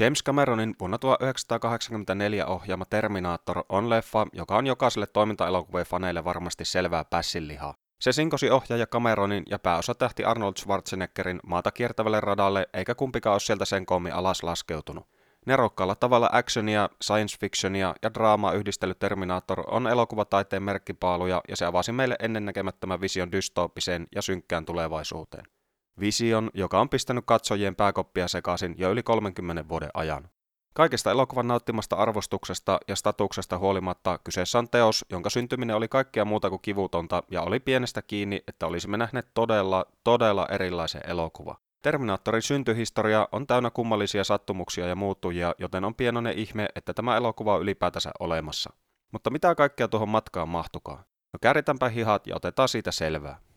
James Cameronin vuonna 1984 ohjaama Terminator on leffa, joka on jokaiselle toimintaelokuvien faneille varmasti selvää pässinlihaa. Se sinkosi ohjaaja Cameronin ja pääosatähti Arnold Schwarzeneggerin maata kiertävälle radalle, eikä kumpikaan ole sieltä sen koommin alas laskeutunut. Nerokkaalla tavalla actionia, science fictionia ja draamaa yhdistellyt Terminator on elokuvataiteen merkkipaaluja ja se avasi meille ennennäkemättömän vision dystooppiseen ja synkkään tulevaisuuteen. Vision, joka on pistänyt katsojien pääkoppia sekaisin jo yli 30 vuoden ajan. Kaikesta elokuvan nauttimasta arvostuksesta ja statuksesta huolimatta kyseessä on teos, jonka syntyminen oli kaikkea muuta kuin kivutonta ja oli pienestä kiinni, että olisimme nähneet todella, todella erilaisen elokuva. Terminaattorin syntyhistoria on täynnä kummallisia sattumuksia ja muuttujia, joten on pienoinen ihme, että tämä elokuva on ylipäätänsä olemassa. Mutta mitä kaikkea tuohon matkaan mahtukaan? No kääritäänpä hihat ja otetaan siitä selvää.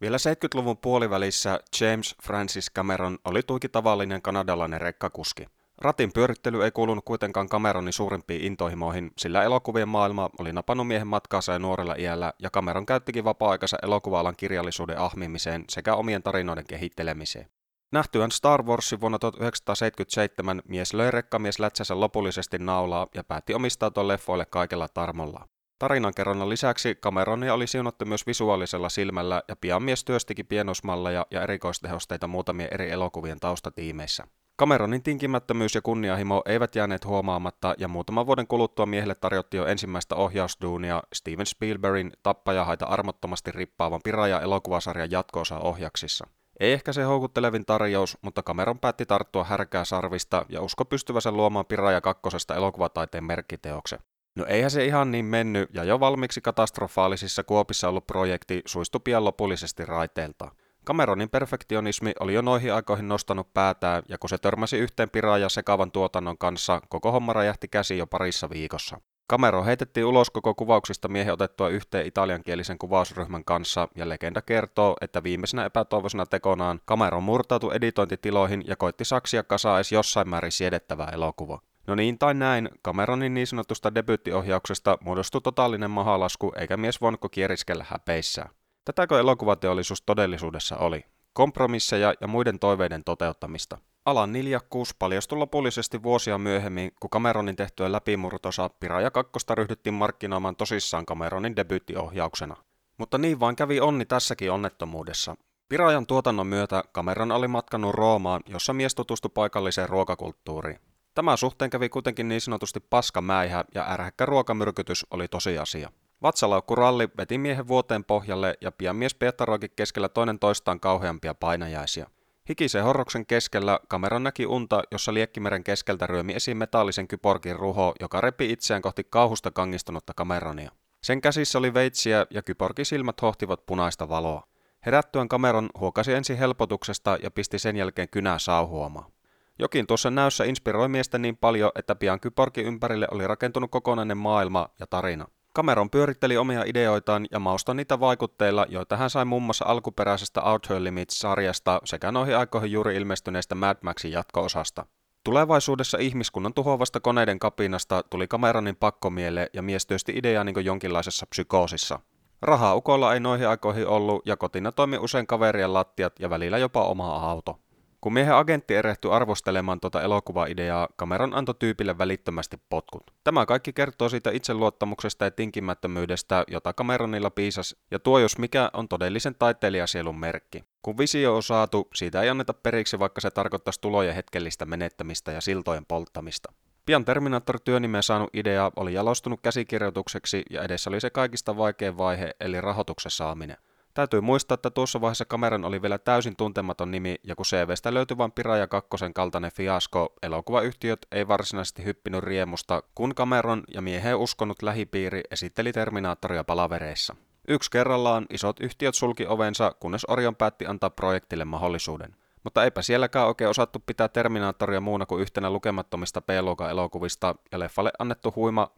Vielä 70-luvun puolivälissä James Francis Cameron oli tuiki tavallinen kanadalainen rekkakuski. Ratin pyörittely ei kuulunut kuitenkaan Cameronin suurimpiin intohimoihin, sillä elokuvien maailma oli napannut miehen matkaansa ja nuorella iällä, ja Cameron käyttikin vapaa-aikansa elokuva-alan kirjallisuuden ahmimiseen sekä omien tarinoiden kehittelemiseen. Nähtyään Star Warsin vuonna 1977 mies löi rekkamies lätsänsä lopullisesti naulaa ja päätti omistautua leffoille kaikella tarmolla. Tarinankerronnan lisäksi Cameronia oli siunattu myös visuaalisella silmällä ja pian mies työstikin pienosmalleja ja erikoistehosteita muutamien eri elokuvien taustatiimeissä. Cameronin tinkimättömyys ja kunnianhimo eivät jääneet huomaamatta ja muutaman vuoden kuluttua miehelle tarjottiin jo ensimmäistä ohjausduunia Steven Spielbergin tappajahaita armottomasti rippaavan Piraja elokuvasarjan jatkoosa ohjaksissa. Ei ehkä se houkuttelevin tarjous, mutta Cameron päätti tarttua härkää sarvista ja usko pystyvänsä luomaan Piraja kakkosesta elokuvataiteen merkkiteoksen. No eihän se ihan niin mennyt, ja jo valmiiksi katastrofaalisissa kuopissa ollut projekti suistui pian lopullisesti raiteilta. Cameronin perfektionismi oli jo noihin aikoihin nostanut päätään, ja kun se törmäsi yhteen piraaja sekavan tuotannon kanssa, koko homma räjähti käsi jo parissa viikossa. Cameron heitettiin ulos koko kuvauksista miehen otettua yhteen italiankielisen kuvausryhmän kanssa, ja legenda kertoo, että viimeisenä epätoivoisena tekonaan Cameron murtautui editointitiloihin ja koitti saksia kasaa edes jossain määrin siedettävää elokuva. No niin tai näin, Cameronin niin sanotusta debyyttiohjauksesta muodostui totaalinen mahalasku, eikä mies voinutko kieriskellä häpeissään. Tätäkö elokuvateollisuus todellisuudessa oli? Kompromisseja ja muiden toiveiden toteuttamista. Alan niljakkuus paljastui lopullisesti vuosia myöhemmin, kun Cameronin tehtyä läpimurtosa Piraja 2 ryhdyttiin markkinoimaan tosissaan Cameronin debyyttiohjauksena. Mutta niin vain kävi onni tässäkin onnettomuudessa. Pirajan tuotannon myötä Cameron oli matkannut Roomaan, jossa mies tutustui paikalliseen ruokakulttuuriin. Tämän suhteen kävi kuitenkin niin sanotusti paskamäihä ja ärhäkkä ruokamyrkytys oli tosiasia. Vatsalaukkuralli veti miehen vuoteen pohjalle ja pian mies pietaroikin keskellä toinen toistaan kauheampia painajaisia. Hikisen horroksen keskellä kameran näki unta, jossa Liekkimeren keskeltä ryömi esiin metallisen kyporkin ruho, joka repi itseään kohti kauhusta kangistunutta kameronia. Sen käsissä oli veitsiä ja kyporkin silmät hohtivat punaista valoa. Herättyään kameron huokasi ensin helpotuksesta ja pisti sen jälkeen kynää sauhuomaan. Jokin tuossa näyssä inspiroi miestä niin paljon, että pian kyporkin ympärille oli rakentunut kokonainen maailma ja tarina. Cameron pyöritteli omia ideoitaan ja maustoi niitä vaikutteilla, joita hän sai muun muassa alkuperäisestä Outer Limits-sarjasta sekä noihin aikoihin juuri ilmestyneestä Mad Maxin jatko-osasta. Tulevaisuudessa ihmiskunnan tuhoavasta koneiden kapinasta tuli Cameronin pakkomielle ja mies työsti ideaa niin jonkinlaisessa psykoosissa. Rahaa ukolla ei noihin aikoihin ollut ja kotina toimi usein kaverien lattiat ja välillä jopa oma auto. Kun miehen agentti erehtyi arvostelemaan tuota elokuvaideaa, kameran antoi tyypille välittömästi potkut. Tämä kaikki kertoo siitä itseluottamuksesta ja tinkimättömyydestä, jota kameranilla piisas, ja tuo jos mikä on todellisen taiteilijasielun merkki. Kun visio on saatu, siitä ei anneta periksi, vaikka se tarkoittaisi tulojen hetkellistä menettämistä ja siltojen polttamista. Pian Terminator-työnimeä saanut idea oli jalostunut käsikirjoitukseksi ja edessä oli se kaikista vaikein vaihe, eli rahoituksen saaminen. Täytyy muistaa, että tuossa vaiheessa kameran oli vielä täysin tuntematon nimi, ja kun CVstä löytyi vain Piraja 2 kaltainen fiasko, elokuvayhtiöt ei varsinaisesti hyppinyt riemusta, kun kameran ja mieheen uskonut lähipiiri esitteli Terminaattoria palavereissa. Yksi kerrallaan isot yhtiöt sulki ovensa, kunnes Orion päätti antaa projektille mahdollisuuden. Mutta eipä sielläkään oikein osattu pitää Terminaattoria muuna kuin yhtenä lukemattomista B-luokan elokuvista, ja leffalle annettu huima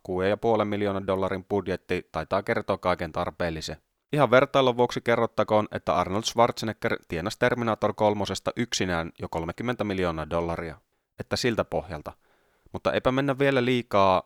6,5 miljoonan dollarin budjetti taitaa kertoa kaiken tarpeellisen. Ihan vertailun vuoksi kerrottakoon, että Arnold Schwarzenegger tienasi Terminator 3 yksinään jo 30 miljoonaa dollaria. Että siltä pohjalta. Mutta eipä mennä vielä liikaa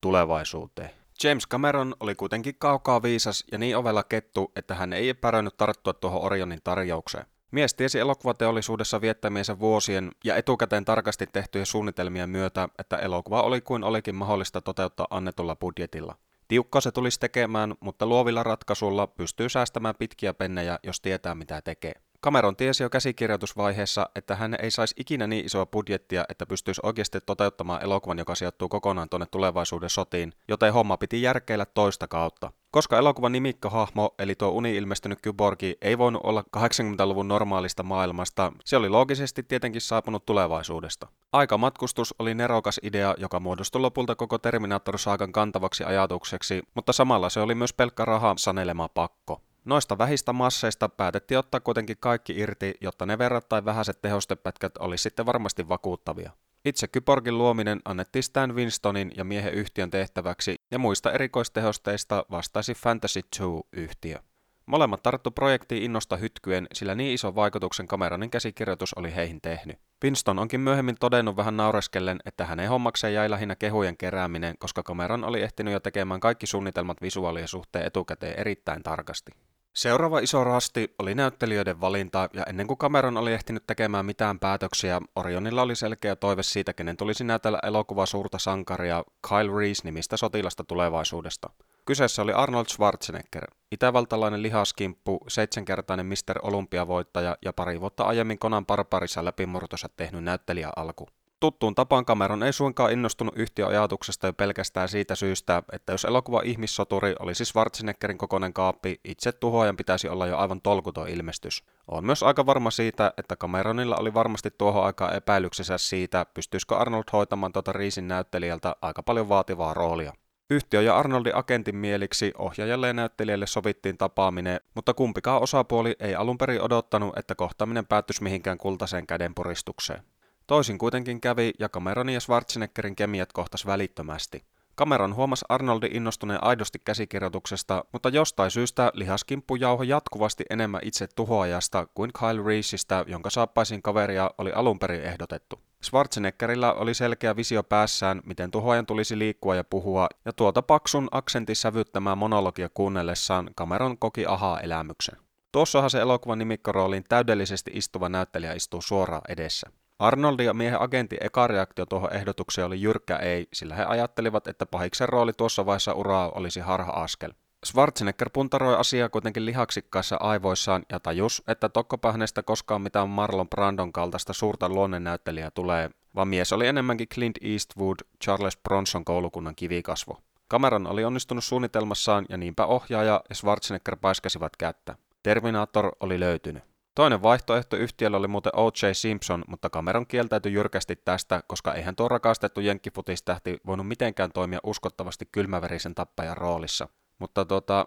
tulevaisuuteen. James Cameron oli kuitenkin kaukaa viisas ja niin ovella kettu, että hän ei epäröinyt tarttua tuohon Orionin tarjoukseen. Mies tiesi elokuvateollisuudessa viettämiensä vuosien ja etukäteen tarkasti tehtyjen suunnitelmien myötä, että elokuva oli kuin olikin mahdollista toteuttaa annetulla budjetilla. Tiukka se tulisi tekemään, mutta luovilla ratkaisulla pystyy säästämään pitkiä pennejä, jos tietää mitä tekee. Cameron tiesi jo käsikirjoitusvaiheessa, että hän ei saisi ikinä niin isoa budjettia, että pystyisi oikeasti toteuttamaan elokuvan, joka sijoittuu kokonaan tuonne tulevaisuuden sotiin, joten homma piti järkeillä toista kautta. Koska elokuvan nimikkohahmo, eli tuo uni-ilmestynyt kyborgi, ei voinut olla 80-luvun normaalista maailmasta, se oli loogisesti tietenkin saapunut tulevaisuudesta. Aikamatkustus oli nerokas idea, joka muodostui lopulta koko Terminator-saakan kantavaksi ajatukseksi, mutta samalla se oli myös pelkkä raha sanelema pakko. Noista vähistä masseista päätettiin ottaa kuitenkin kaikki irti, jotta ne verrattain vähäiset tehostepätkät olisi sitten varmasti vakuuttavia. Itse kyborgin luominen annettiin Stan Winstonin ja miehen yhtiön tehtäväksi ja muista erikoistehosteista vastaisi Fantasy 2-yhtiö. Molemmat tarttu projektiin innosta hytkyen, sillä niin iso vaikutuksen Cameronin käsikirjoitus oli heihin tehnyt. Winston onkin myöhemmin todennut vähän naureskellen, että hänen hommakseen jäi lähinnä kehujen kerääminen, koska Cameron oli ehtinyt jo tekemään kaikki suunnitelmat visuaalien suhteen etukäteen erittäin tarkasti. Seuraava iso rasti oli näyttelijöiden valinta, ja ennen kuin Cameron oli ehtinyt tekemään mitään päätöksiä, Orionilla oli selkeä toive siitä, kenen tulisi näytellä elokuva suurta sankaria Kyle Reese-nimistä sotilasta tulevaisuudesta. Kyseessä oli Arnold Schwarzenegger, itävaltalainen lihaskimppu, seitsemänkertainen Mr. Olympiavoittaja ja pari vuotta aiemmin Konan Barbarissa läpimurtonsa tehnyt näyttelijä alku. Tuttuun tapaan Cameron ei suinkaan innostunut yhtiöajatuksesta jo pelkästään siitä syystä, että jos elokuva ihmissoturi olisi Schwarzeneggerin kokoinen kaappi, itse tuhoajan pitäisi olla jo aivan tolkuton ilmestys. On myös aika varma siitä, että Cameronilla oli varmasti tuohon aikaan epäilyksensä siitä, pystyisikö Arnold hoitamaan tuota Riisin näyttelijältä aika paljon vaativaa roolia. Yhtiö ja Arnoldin agentin mieliksi ohjaajalle ja näyttelijälle sovittiin tapaaminen, mutta kumpikaan osapuoli ei alun perin odottanut, että kohtaaminen päättyisi mihinkään kultaiseen kädenpuristukseen. Toisin kuitenkin kävi ja Cameronin ja Schwarzeneggerin kemiat kohtas välittömästi. Cameron huomasi Arnoldin innostuneen aidosti käsikirjoituksesta, mutta jostain syystä lihaskimppu jauho jatkuvasti enemmän itse tuhoajasta kuin Kyle Reeseistä, jonka saappaisin kaveria oli alun perin ehdotettu. Schwarzeneggerillä oli selkeä visio päässään, miten tuhoajan tulisi liikkua ja puhua, ja tuota paksun aksentin sävyttämää monologia kuunnellessaan Cameron koki ahaa-elämyksen. Tuossahan se elokuvan nimikkorooliin täydellisesti istuva näyttelijä istuu suoraan edessä. Arnoldin ja miehen agentin eka reaktio tuohon ehdotukseen oli jyrkkä ei, sillä he ajattelivat, että pahiksen rooli tuossa vaiheessa uraa olisi harha-askel. Schwarzenegger puntaroi asiaa kuitenkin lihaksikkaissa aivoissaan ja tajus, että tokkopa hänestä koskaan mitään Marlon Brandon kaltaista suurta luonnennäyttelijää tulee, vaan mies oli enemmänkin Clint Eastwood, Charles Bronson koulukunnan kivikasvo. Cameron oli onnistunut suunnitelmassaan ja niinpä ohjaaja ja Schwarzenegger paiskasivat kättä. Terminator oli löytynyt. Toinen vaihtoehto yhtiöllä oli muuten O.J. Simpson, mutta Cameron kieltäytyi jyrkästi tästä, koska eihän tuo rakastettu jenkkifutistähti voinut mitenkään toimia uskottavasti kylmäverisen tappajan roolissa. Mutta tota...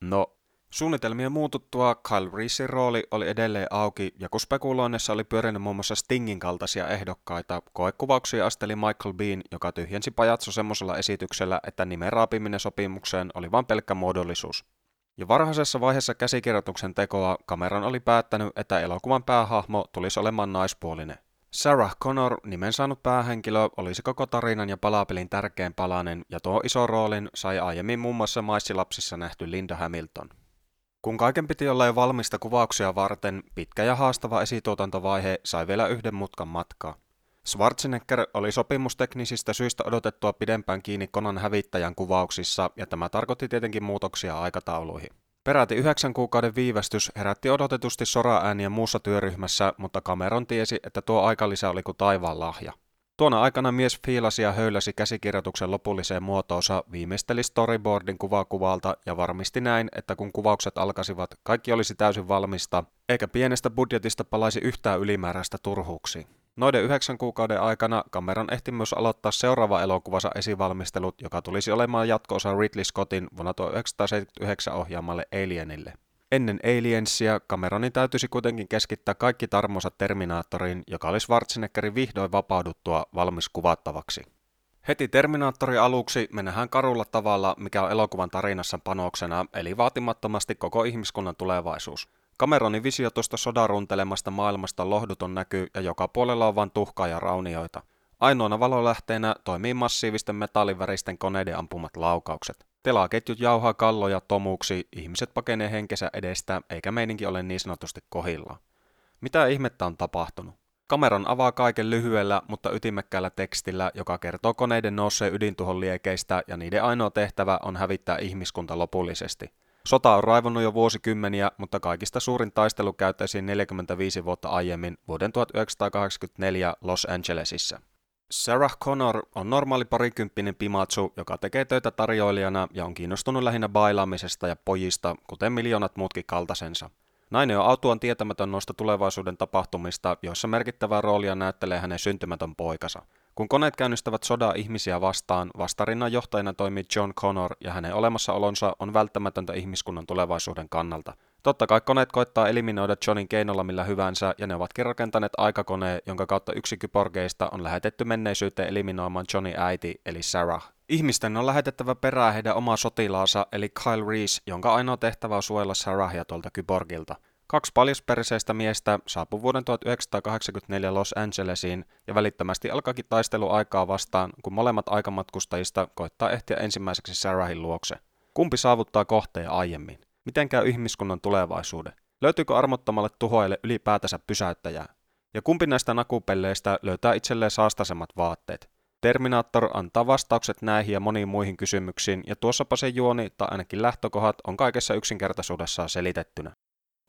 No, Suunnitelmien muututtua Kyle Reesein rooli oli edelleen auki, ja kun spekuloinnissa oli pyörinyt muun muassa Stingin kaltaisia ehdokkaita, koekuvauksia asteli Michael Bean, joka tyhjensi pajatso semmoisella esityksellä, että nimen raapiminen sopimukseen oli vain pelkkä muodollisuus. Jo varhaisessa vaiheessa käsikirjoituksen tekoa Cameron oli päättänyt, että elokuvan päähahmo tulisi olemaan naispuolinen. Sarah Connor, nimen saanut päähenkilö, olisi koko tarinan ja palapelin tärkein palanen, ja tuo iso roolin sai aiemmin muun muassa Maissilapsissa nähty Linda Hamilton. Kun kaiken piti olla jo valmista kuvauksia varten, pitkä ja haastava esituotantovaihe sai vielä yhden mutkan matkaa. Schwarzenegger oli sopimusteknisistä syistä odotettua pidempään kiinni konan hävittäjän kuvauksissa, ja tämä tarkoitti tietenkin muutoksia aikatauluihin. Peräti yhdeksän kuukauden viivästys herätti odotetusti sora-ääniä muussa työryhmässä, mutta Cameron tiesi, että tuo aikalisä oli kuin taivaan lahja. Tuona aikana mies fiilasi ja höyläsi käsikirjoituksen lopulliseen muotoonsa, viimeisteli storyboardin kuvakuvalta ja varmisti näin, että kun kuvaukset alkaisivat, kaikki olisi täysin valmista, eikä pienestä budjetista palaisi yhtään ylimääräistä turhuuksiin. Noiden yhdeksän kuukauden aikana Cameron ehti myös aloittaa seuraava elokuvansa esivalmistelut, joka tulisi olemaan jatko-osa Ridley Scottin vuonna 1979 ohjaamalle Alienille. Ennen Aliensia Cameronin täytyisi kuitenkin keskittää kaikki tarmonsa Terminaattoriin, joka oli Schwarzeneggerin vihdoin vapauduttua valmis kuvattavaksi. Heti Terminaattorin aluksi mennään karulla tavalla, mikä on elokuvan tarinassa panoksena, eli vaatimattomasti koko ihmiskunnan tulevaisuus. Cameronin visio tuosta sodan runtelemasta maailmasta lohduton näkyy ja joka puolella on vain tuhkaa ja raunioita. Ainoana valolähteenä toimii massiivisten metalliväristen koneiden ampumat laukaukset. Telaketjut jauhaa kalloja tomuksi, ihmiset pakenee henkensä edestä, eikä meininki ole niin sanotusti kohilla. Mitä ihmettä on tapahtunut? Kameran avaa kaiken lyhyellä, mutta ytimekkäällä tekstillä, joka kertoo koneiden nousseen ydintuhon liekeistä ja niiden ainoa tehtävä on hävittää ihmiskunta lopullisesti. Sota on raivonnut jo vuosikymmeniä, mutta kaikista suurin taistelu käytäisiin 45 vuotta aiemmin vuoden 1984 Los Angelesissa. Sarah Connor on normaali parikymppinen pimatsu, joka tekee töitä tarjoilijana ja on kiinnostunut lähinnä bailaamisesta ja pojista, kuten miljoonat muutkin kaltaisensa. Nainen on autuan tietämätön noista tulevaisuuden tapahtumista, joissa merkittävää roolia näyttelee hänen syntymätön poikansa. Kun koneet käynnistävät sodaa ihmisiä vastaan, vastarinnan johtajana toimii John Connor ja hänen olemassaolonsa on välttämätöntä ihmiskunnan tulevaisuuden kannalta. Totta kai koneet koittaa eliminoida Johnin keinolla millä hyvänsä, ja ne ovatkin rakentaneet aikakoneen, jonka kautta yksi kyborgeista on lähetetty menneisyyteen eliminoimaan Johnin äiti, eli Sarah. Ihmisten on lähetettävä perään heidän omaa sotilaansa, eli Kyle Reese, jonka ainoa tehtävä on suojella Sarahia tuolta kyborgilta. Kaksi paljasperseistä miestä saapui vuoden 1984 Los Angelesiin ja välittömästi alkaakin taistelu aikaa vastaan, kun molemmat aikamatkustajista koittaa ehtiä ensimmäiseksi Sarahin luokse. Kumpi saavuttaa kohteen aiemmin? Miten käy ihmiskunnan tulevaisuuden? Löytyykö armottomalle tuhoille ylipäätänsä pysäyttäjää? Ja kumpi näistä nakupelleistä löytää itselleen saastasemmat vaatteet? Terminaattor antaa vastaukset näihin ja moniin muihin kysymyksiin, ja tuossapa se juoni tai ainakin lähtökohdat on kaikessa yksinkertaisuudessaan selitettynä.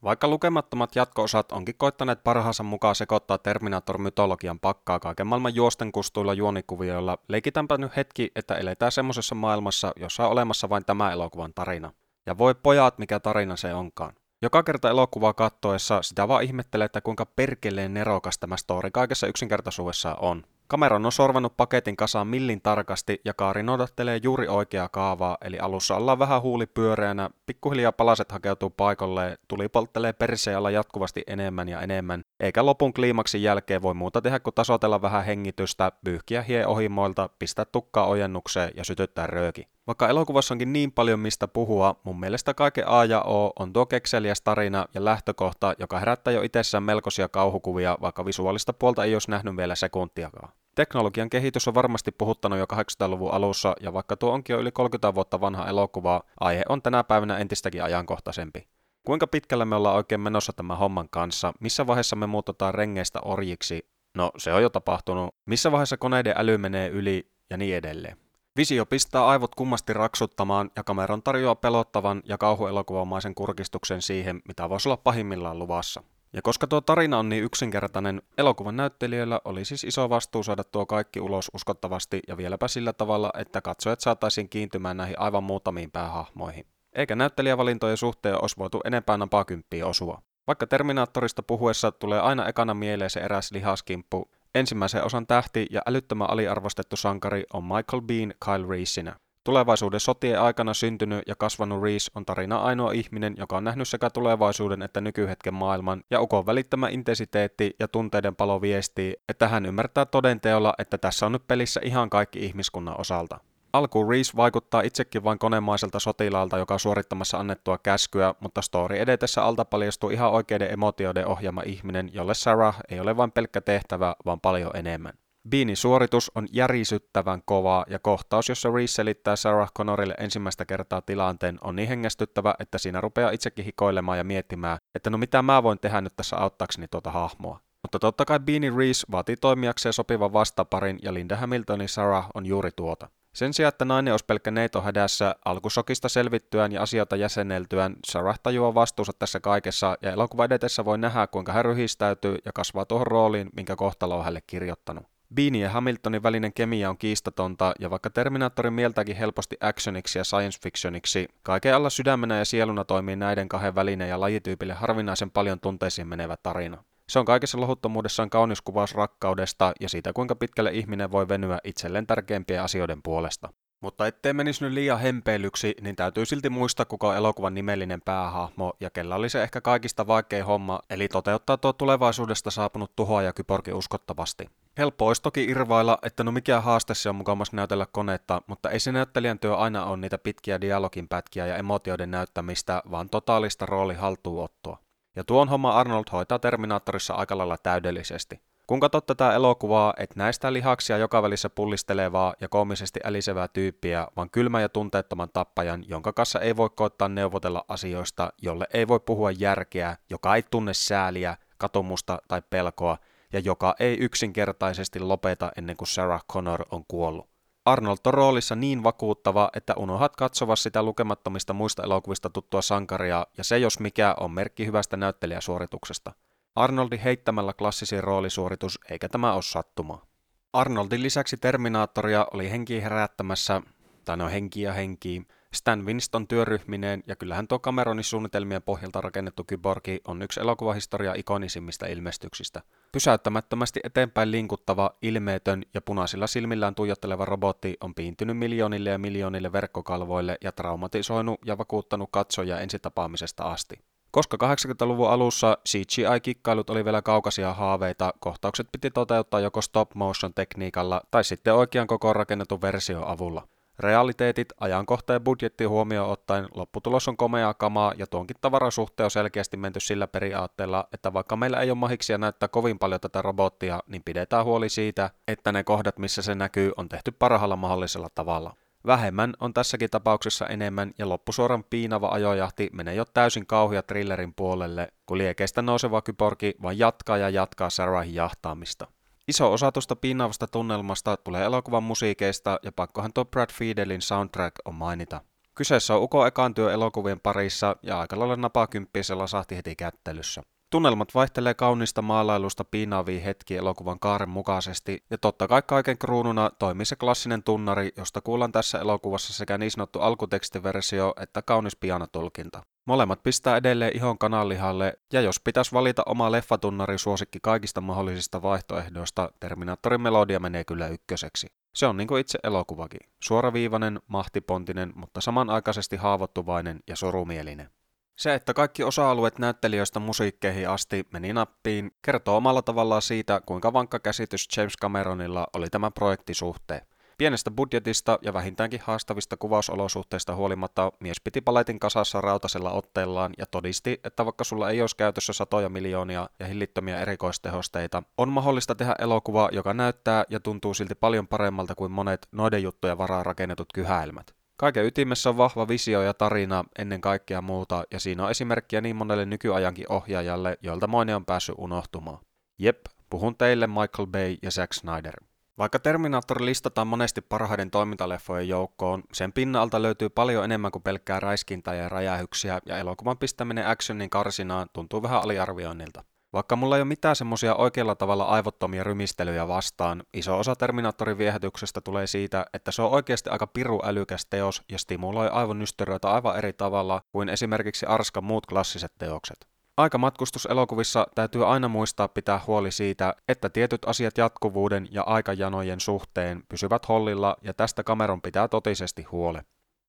Vaikka lukemattomat jatko-osat onkin koittaneet parhaansa mukaan sekoittaa Terminator-mytologian pakkaa kaiken maailman juosten kustuilla juonikuvioilla, leikitänpä nyt hetki, että eletään semmoisessa maailmassa, jossa on olemassa vain tämä elokuvan tarina. Ja voi pojat, mikä tarina se onkaan. Joka kerta elokuvaa kattoessa sitä vaan ihmettelee, että kuinka perkeleen nerokas tämä story kaikessa yksinkertaisuudessaan on. Kameran on sorvannut paketin kasaan millin tarkasti ja Kaari noudattelee juuri oikeaa kaavaa, eli alussa ollaan vähän huuli pyöreänä, pikkuhiljaa palaset hakeutuu paikalle, tuli polttelee perseellä jatkuvasti enemmän ja enemmän, eikä lopun kliimaksin jälkeen voi muuta tehdä kuin tasotella vähän hengitystä, pyyhkiä hie ohimoilta, pistää tukkaa ojennukseen ja sytyttää rööki. Vaikka elokuvassa onkin niin paljon mistä puhua, mun mielestä kaiken A ja O on tuo kekseliäs tarina ja lähtökohta, joka herättää jo itsessään melkoisia kauhukuvia, vaikka visuaalista puolta ei olisi nähnyt vielä sekuntiakaan. Teknologian kehitys on varmasti puhuttanut jo 800-luvun alussa, ja vaikka tuo onkin jo yli 30 vuotta vanha elokuva, aihe on tänä päivänä entistäkin ajankohtaisempi. Kuinka pitkällä me ollaan oikein menossa tämän homman kanssa? Missä vaiheessa me muutetaan rengeistä orjiksi? No, se on jo tapahtunut. Missä vaiheessa koneiden äly menee yli ja niin edelleen. Visio pistää aivot kummasti raksuttamaan ja kameran tarjoaa pelottavan ja kauhuelokuvamaisen kurkistuksen siihen, mitä voisi olla pahimmillaan luvassa. Ja koska tuo tarina on niin yksinkertainen, elokuvan näyttelijöillä oli siis iso vastuu saada tuo kaikki ulos uskottavasti ja vieläpä sillä tavalla, että katsojat saataisiin kiintymään näihin aivan muutamiin päähahmoihin. Eikä näyttelijävalintojen suhteen olisi voitu enempää napakymppiä osua. Vaikka Terminaattorista puhuessa tulee aina ekana mieleen se eräs lihaskimppu, ensimmäisen osan tähti ja älyttömän aliarvostettu sankari on Michael Bean Kyle Reesinä. Tulevaisuuden sotien aikana syntynyt ja kasvanut Reese on tarina ainoa ihminen, joka on nähnyt sekä tulevaisuuden että nykyhetken maailman, ja Ukon välittämä intensiteetti ja tunteiden palo viestii, että hän ymmärtää todenteolla, että tässä on nyt pelissä ihan kaikki ihmiskunnan osalta. Alkuun Reese vaikuttaa itsekin vain konemaiselta sotilaalta, joka on suorittamassa annettua käskyä, mutta story edetessä alta paljastuu ihan oikeiden emotioiden ohjaama ihminen, jolle Sarah ei ole vain pelkkä tehtävä, vaan paljon enemmän. Beanin suoritus on järisyttävän kova ja kohtaus, jossa Reese selittää Sarah Connorille ensimmäistä kertaa tilanteen, on niin hengästyttävä, että siinä rupeaa itsekin hikoilemaan ja miettimään, että no mitä mä voin tehdä nyt tässä auttaakseni tuota hahmoa. Mutta totta kai Beanie Reese vaatii toimijakseen sopivan vastaparin ja Linda Hamiltonin Sarah on juuri tuota. Sen sijaan, että nainen olisi pelkkä neito hädässä, alkusokista selvittyään ja asioita jäseneltyään, Sarah tajuaa vastuunsa tässä kaikessa ja elokuva edetessä voi nähdä, kuinka hän ryhistäytyy ja kasvaa tuohon rooliin, minkä kohtalo on hänelle kirjoittanut. Beanie ja Hamiltonin välinen kemia on kiistatonta, ja vaikka Terminaattorin mieltäkin helposti actioniksi ja science fictioniksi, kaiken alla sydämenä ja sieluna toimii näiden kahden välinen ja lajityypille harvinaisen paljon tunteisiin menevä tarina. Se on kaikessa lohuttomuudessaan kaunis kuvaus rakkaudesta ja siitä, kuinka pitkälle ihminen voi venyä itselleen tärkeimpien asioiden puolesta. Mutta ettei menisi nyt liian hempeilyksi, niin täytyy silti muistaa kuka elokuvan nimellinen päähahmo ja kella oli se ehkä kaikista vaikein homma, eli toteuttaa tuo tulevaisuudesta saapunut tuhoa ja kyporki uskottavasti. Helppo olisi toki irvailla, että no mikä haaste se on mukamas näytellä konetta, mutta ei se näyttelijän työ aina ole niitä pitkiä dialogin pätkiä ja emotioiden näyttämistä, vaan totaalista rooli haltuunottoa. Ja tuon homma Arnold hoitaa Terminaattorissa aika lailla täydellisesti. Kun katsot tätä elokuvaa, et näistä lihaksia joka välissä pullistelevaa ja koomisesti älisevää tyyppiä, vaan kylmä ja tunteettoman tappajan, jonka kanssa ei voi koittaa neuvotella asioista, jolle ei voi puhua järkeä, joka ei tunne sääliä, katumusta tai pelkoa, ja joka ei yksinkertaisesti lopeta ennen kuin Sarah Connor on kuollut. Arnold on roolissa niin vakuuttava, että unohat katsova sitä lukemattomista muista elokuvista tuttua sankaria, ja se jos mikä on merkki hyvästä näyttelijäsuorituksesta. Arnoldi heittämällä klassisin roolisuoritus, eikä tämä ole sattuma. Arnoldin lisäksi Terminaattoria oli henki herättämässä, tai no henkiä henkiä, Stan Winston työryhmineen, ja kyllähän tuo Cameronin suunnitelmien pohjalta rakennettu kyborgi on yksi elokuvahistoria ikonisimmista ilmestyksistä. Pysäyttämättömästi eteenpäin linkuttava, ilmeetön ja punaisilla silmillään tuijotteleva robotti on piintynyt miljoonille ja miljoonille verkkokalvoille ja traumatisoinut ja vakuuttanut katsoja ensitapaamisesta asti. Koska 80-luvun alussa CGI-kikkailut oli vielä kaukaisia haaveita, kohtaukset piti toteuttaa joko stop-motion tekniikalla tai sitten oikean koko rakennetun version avulla. Realiteetit, ajankohta ja budjetti huomioon ottaen lopputulos on komeaa kamaa ja tuonkin tavarasuhteen on selkeästi menty sillä periaatteella, että vaikka meillä ei ole mahiksia näyttää kovin paljon tätä robottia, niin pidetään huoli siitä, että ne kohdat, missä se näkyy, on tehty parhaalla mahdollisella tavalla. Vähemmän on tässäkin tapauksessa enemmän ja loppusuoran piinava ajojahti menee jo täysin kauhia thrillerin puolelle, kun liekeistä nouseva kyborgi vaan jatkaa ja jatkaa Sarahin jahtaamista. Iso osa tuosta piinaavasta tunnelmasta tulee elokuvan musiikeista ja pakkohan tuo Brad Fiedelin soundtrack on mainita. Kyseessä on Uko ekan työ elokuvien parissa ja aika lailla napakymppisellä sahti heti kättelyssä. Tunnelmat vaihtelee kaunista maalailusta piinaaviin hetki elokuvan kaaren mukaisesti, ja totta kai kaiken kruununa toimii se klassinen tunnari, josta kuullaan tässä elokuvassa sekä niin sanottu alkutekstiversio että kaunis pianotulkinta. Molemmat pistää edelleen ihon kananlihalle, ja jos pitäisi valita oma leffatunnari suosikki kaikista mahdollisista vaihtoehdoista, Terminaattorin melodia menee kyllä ykköseksi. Se on niin kuin itse elokuvakin. Suoraviivainen, mahtipontinen, mutta samanaikaisesti haavoittuvainen ja surumielinen. Se, että kaikki osa-alueet näyttelijöistä musiikkeihin asti meni nappiin, kertoo omalla tavallaan siitä, kuinka vankka käsitys James Cameronilla oli tämä projekti suhteen. Pienestä budjetista ja vähintäänkin haastavista kuvausolosuhteista huolimatta mies piti paletin kasassa rautasella otteellaan ja todisti, että vaikka sulla ei olisi käytössä satoja miljoonia ja hillittömiä erikoistehosteita, on mahdollista tehdä elokuva, joka näyttää ja tuntuu silti paljon paremmalta kuin monet noiden juttuja varaa rakennetut kyhäilmät. Kaiken ytimessä on vahva visio ja tarina ennen kaikkea muuta, ja siinä on esimerkkiä niin monelle nykyajankin ohjaajalle, joilta moinen on päässyt unohtumaan. Jep, puhun teille Michael Bay ja Zack Snyder. Vaikka Terminator listataan monesti parhaiden toimintaleffojen joukkoon, sen pinnalta löytyy paljon enemmän kuin pelkkää räiskintää ja räjähyksiä, ja elokuvan pistäminen actionin karsinaan tuntuu vähän aliarvioinnilta. Vaikka mulla ei ole mitään semmosia oikealla tavalla aivottomia rymistelyjä vastaan, iso osa Terminaattorin viehätyksestä tulee siitä, että se on oikeasti aika piru älykäs teos ja stimuloi aivonystyröitä aivan eri tavalla kuin esimerkiksi Arskan muut klassiset teokset. Aikamatkustuselokuvissa täytyy aina muistaa pitää huoli siitä, että tietyt asiat jatkuvuuden ja aikajanojen suhteen pysyvät hollilla ja tästä kameron pitää totisesti huole.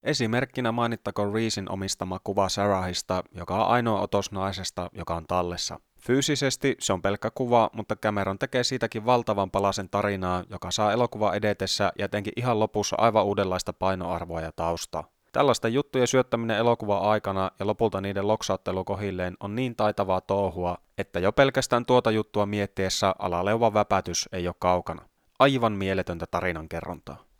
Esimerkkinä mainittakoon Reesin omistama kuva Sarahista, joka on ainoa otos naisesta, joka on tallessa. Fyysisesti se on pelkkä kuva, mutta Cameron tekee siitäkin valtavan palasen tarinaa, joka saa elokuva edetessä ja etenkin ihan lopussa aivan uudenlaista painoarvoa ja taustaa. Tällaista juttujen syöttäminen elokuva aikana ja lopulta niiden loksauttelu kohilleen on niin taitavaa touhua, että jo pelkästään tuota juttua miettiessä alaleuva väpätys ei ole kaukana. Aivan mieletöntä tarinankerrontaa.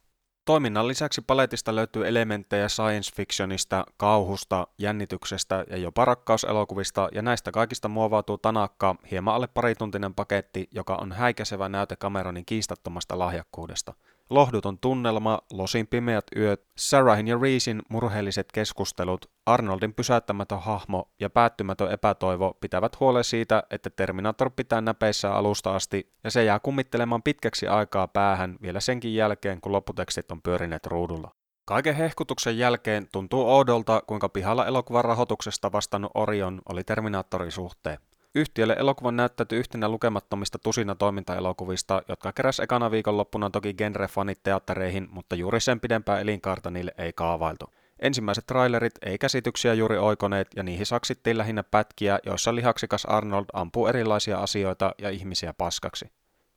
Toiminnan lisäksi paletista löytyy elementtejä science fictionista, kauhusta, jännityksestä ja jopa rakkauselokuvista, ja näistä kaikista muovautuu Tanakka, hieman alle parituntinen paketti, joka on häikäisevä näyte Cameronin kiistattomasta lahjakkuudesta. Lohduton tunnelma, Losin pimeät yöt, Sarahin ja Reesin murheelliset keskustelut, Arnoldin pysäyttämätön hahmo ja päättymätön epätoivo pitävät huolen siitä, että Terminator pitää näpeissä alusta asti ja se jää kummittelemaan pitkäksi aikaa päähän vielä senkin jälkeen, kun lopputekstit on pyörineet ruudulla. Kaiken hehkutuksen jälkeen tuntuu oudolta, kuinka pihalla elokuvan rahoituksesta vastannut Orion oli Terminaattorin suhteen. Yhtiölle elokuvan näyttäytyi yhtenä lukemattomista tusina toimintaelokuvista, jotka keräs ekana viikonloppuna toki genre-fanit teattereihin, mutta juuri sen pidempää elinkaarta niille ei kaavailtu. Ensimmäiset trailerit ei käsityksiä juuri oikoneet ja niihin saksittiin lähinnä pätkiä, joissa lihaksikas Arnold ampuu erilaisia asioita ja ihmisiä paskaksi.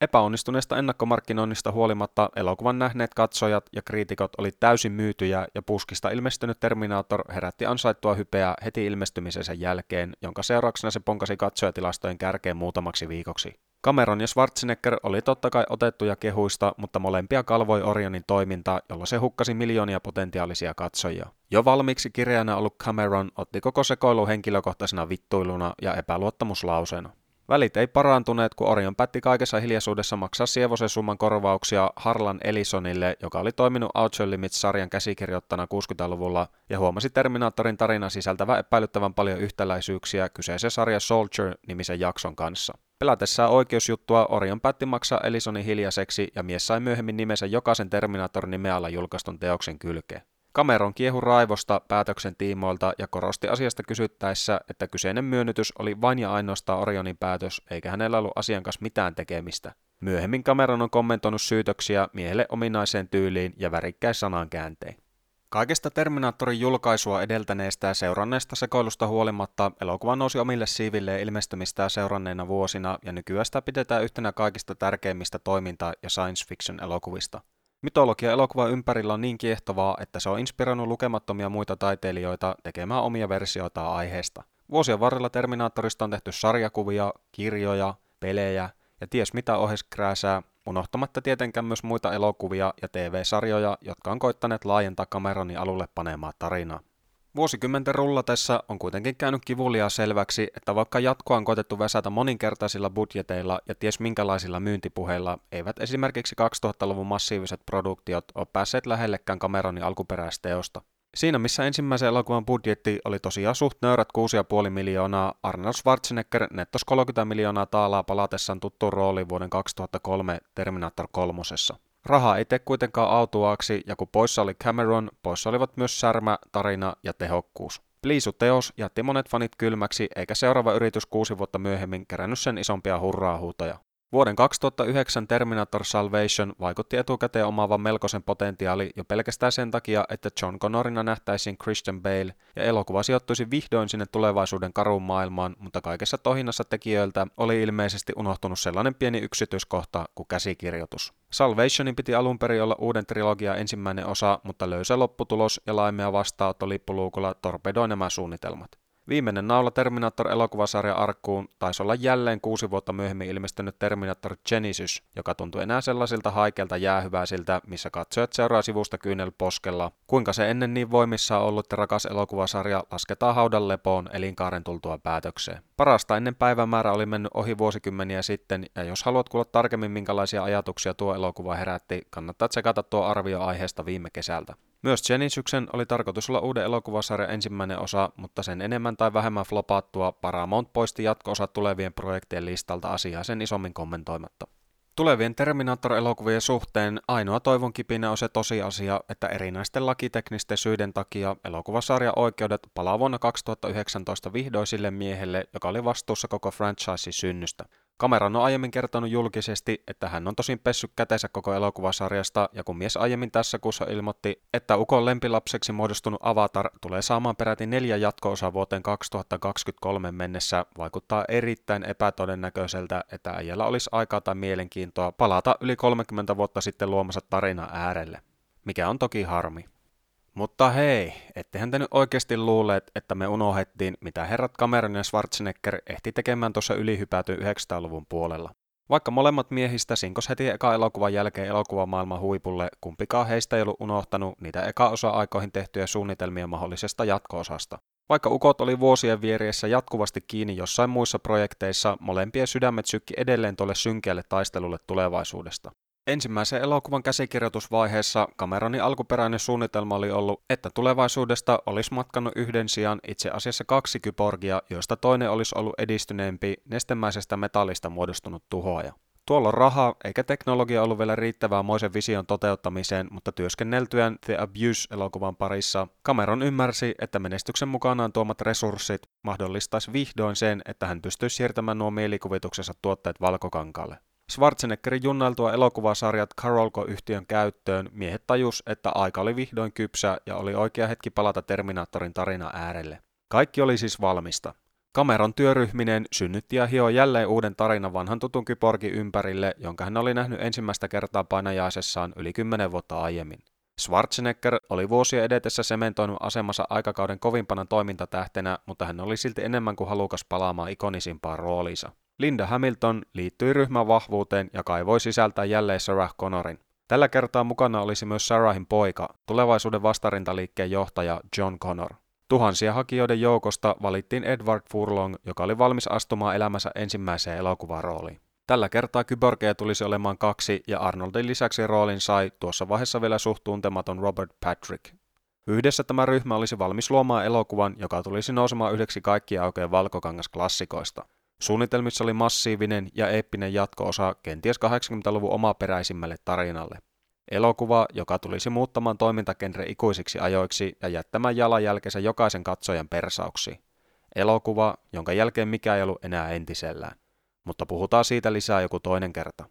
Epäonnistuneesta ennakkomarkkinoinnista huolimatta elokuvan nähneet katsojat ja kriitikot oli täysin myytyjä ja puskista ilmestynyt Terminator herätti ansaittua hypeä heti ilmestymisensä jälkeen, jonka seurauksena se ponkasi katsojatilastojen kärkeen muutamaksi viikoksi. Cameron ja Schwarzenegger oli totta kai otettuja kehuista, mutta molempia kalvoi Orionin toiminta, jolla se hukkasi miljoonia potentiaalisia katsojia. Jo valmiiksi kirjana ollut Cameron otti koko sekoilu henkilökohtaisena vittuiluna ja epäluottamuslauseena. Välit ei parantuneet, kun Orion päätti kaikessa hiljaisuudessa maksaa sievoisen summan korvauksia Harlan Ellisonille, joka oli toiminut Outer Limits-sarjan käsikirjoittana 60-luvulla ja huomasi Terminaattorin tarina sisältävän epäilyttävän paljon yhtäläisyyksiä kyseisen sarjan Soldier-nimisen jakson kanssa. Pelätessään oikeusjuttua Orion päätti maksaa Ellisonin hiljaiseksi ja mies sai myöhemmin nimensä jokaisen Terminator nimeällä julkaistun teoksen kylkeen. Cameron kiehu raivosta päätöksen tiimoilta ja korosti asiasta kysyttäessä, että kyseinen myönnytys oli vain ja ainoastaan Orionin päätös, eikä hänellä ollut asian kanssa mitään tekemistä. Myöhemmin Cameron on kommentoinut syytöksiä miehelle ominaiseen tyyliin ja värikkäis sanankääntein. Kaikesta Terminaattorin julkaisua edeltäneestä ja seuranneesta sekoilusta huolimatta elokuva nousi omille siivilleen ilmestymistä seuranneina vuosina ja nykyään sitä pidetään yhtenä kaikista tärkeimmistä toiminta- ja science fiction elokuvista. Mytologia elokuva ympärillä on niin kiehtovaa, että se on inspiroinut lukemattomia muita taiteilijoita tekemään omia versioita aiheesta. Vuosien varrella Terminaattorista on tehty sarjakuvia, kirjoja, pelejä ja ties mitä oheskrääsää, unohtamatta tietenkään myös muita elokuvia ja TV-sarjoja, jotka on koittaneet laajentaa Cameronin alulle panemaa tarinaa. Vuosikymmenten rullatessa on kuitenkin käynyt kivuliaa selväksi, että vaikka jatkoa on koetettu väsätä moninkertaisilla budjeteilla ja ties minkälaisilla myyntipuheilla, eivät esimerkiksi 2000-luvun massiiviset produktiot ole päässeet lähellekään Cameronin alkuperäisteosta. Siinä missä ensimmäisen elokuvan budjetti oli tosiaan suht nöyrät 6,5 miljoonaa, Arnold Schwarzenegger nettos 30 miljoonaa taalaa palatessaan tuttuun rooliin vuoden 2003 Terminator 3. Raha ei tee kuitenkaan autuaaksi, ja kun poissa oli Cameron, poissa olivat myös särmä, tarina ja tehokkuus. Pliisu-teos jätti monet fanit kylmäksi, eikä seuraava yritys kuusi vuotta myöhemmin kerännyt sen isompia hurraahuutoja. Vuoden 2009 Terminator Salvation vaikutti etukäteen omaavan melkoisen potentiaali jo pelkästään sen takia, että John Connorina nähtäisiin Christian Bale ja elokuva sijoittuisi vihdoin sinne tulevaisuuden karuun maailmaan, mutta kaikessa tohinnassa tekijöiltä oli ilmeisesti unohtunut sellainen pieni yksityiskohta kuin käsikirjoitus. Salvationin piti alun perin olla uuden trilogia ensimmäinen osa, mutta löysä lopputulos ja laimea vastaanotto lippuluukulla torpedoi nämä suunnitelmat. Viimeinen naula Terminator-elokuvasarja arkkuun taisi olla jälleen kuusi vuotta myöhemmin ilmestynyt Terminator Genesis, joka tuntui enää sellaisilta haikeilta jäähyväisiltä, missä katsojat seuraa sivusta kyynel poskella. Kuinka se ennen niin voimissa ollut rakas elokuvasarja lasketaan haudan lepoon elinkaaren tultua päätökseen. Parasta ennen päivämäärä oli mennyt ohi vuosikymmeniä sitten, ja jos haluat kuulla tarkemmin minkälaisia ajatuksia tuo elokuva herätti, kannattaa tsekata tuo arvio aiheesta viime kesältä. Myös Genisyksen oli tarkoitus olla uuden elokuvasarjan ensimmäinen osa, mutta sen enemmän tai vähemmän flopattua Paramount poisti jatko-osat tulevien projektien listalta asiaa sen isommin kommentoimatta. Tulevien Terminator-elokuvien suhteen ainoa toivon kipinä on se tosiasia, että erinäisten lakiteknisten syiden takia elokuvasarjan oikeudet palaa vuonna 2019 vihdoisille miehelle, joka oli vastuussa koko franchisein synnystä. Cameron on aiemmin kertonut julkisesti, että hän on tosin pessyt käteensä koko elokuvasarjasta, ja kun mies aiemmin tässä kuussa ilmoitti, että Ukon lempilapseksi muodostunut Avatar tulee saamaan peräti neljä jatko-osaa vuoteen 2023 mennessä, vaikuttaa erittäin epätodennäköiseltä, että äijällä olisi aikaa tai mielenkiintoa palata yli 30 vuotta sitten luomassa tarina äärelle. Mikä on toki harmi. Mutta hei, ettehän te nyt oikeasti luuleet, että me unohdettiin, mitä herrat Cameron ja Schwarzenegger ehti tekemään tuossa ylihypätyn 900-luvun puolella. Vaikka molemmat miehistä sinkos heti eka elokuvan jälkeen elokuvamaailman huipulle, kumpikaan heistä ei ollut unohtanut niitä eka osa-aikoihin tehtyjä suunnitelmia mahdollisesta jatko-osasta. Vaikka ukot oli vuosien vieriessä jatkuvasti kiinni jossain muissa projekteissa, molempien sydämet sykki edelleen tuolle synkeälle taistelulle tulevaisuudesta. Ensimmäisen elokuvan käsikirjoitusvaiheessa Cameronin alkuperäinen suunnitelma oli ollut, että tulevaisuudesta olisi matkannut yhden sijaan itse asiassa kaksi kyborgia, joista toinen olisi ollut edistyneempi nestemäisestä metallista muodostunut tuhoaja. Tuolla on raha eikä teknologia ollut vielä riittävää moisen vision toteuttamiseen, mutta työskenneltyään The Abuse-elokuvan parissa Cameron ymmärsi, että menestyksen mukanaan tuomat resurssit mahdollistaisi vihdoin sen, että hän pystyisi siirtämään nuo mielikuvituksensa tuotteet valkokankaalle. Schwarzeneggerin junnailtua elokuvasarjat Carolco-yhtiön käyttöön miehet tajus, että aika oli vihdoin kypsä ja oli oikea hetki palata Terminaattorin tarina äärelle. Kaikki oli siis valmista. Kameron työryhminen synnytti ja hioi jälleen uuden tarinan vanhan tutun kyborgin ympärille, jonka hän oli nähnyt ensimmäistä kertaa painajaisessaan yli kymmenen vuotta aiemmin. Schwarzenegger oli vuosien edetessä sementoinut asemansa aikakauden kovimpana toimintatähtenä, mutta hän oli silti enemmän kuin halukas palaamaan ikonisimpaan rooliinsa. Linda Hamilton liittyi ryhmän vahvuuteen ja kaivoi sisältää jälleen Sarah Connorin. Tällä kertaa mukana olisi myös Sarahin poika, tulevaisuuden vastarintaliikkeen johtaja John Connor. Tuhansia hakijoiden joukosta valittiin Edward Furlong, joka oli valmis astumaan elämänsä ensimmäiseen elokuvarooliin. Tällä kertaa kyborgeja tulisi olemaan kaksi ja Arnoldin lisäksi roolin sai tuossa vaiheessa vielä suht tuntematon Robert Patrick. Yhdessä tämä ryhmä olisi valmis luomaan elokuvan, joka tulisi nousemaan yhdeksi kaikkia oikein valkokangasklassikoista. Suunnitelmissa oli massiivinen ja eeppinen jatko-osa kenties 80-luvun omaperäisimmälle tarinalle. Elokuva, joka tulisi muuttamaan toimintakenre ikuisiksi ajoiksi ja jättämään jalanjälkensä jokaisen katsojan persauksi. Elokuva, jonka jälkeen mikä ei ollut enää entisellään. Mutta puhutaan siitä lisää joku toinen kerta.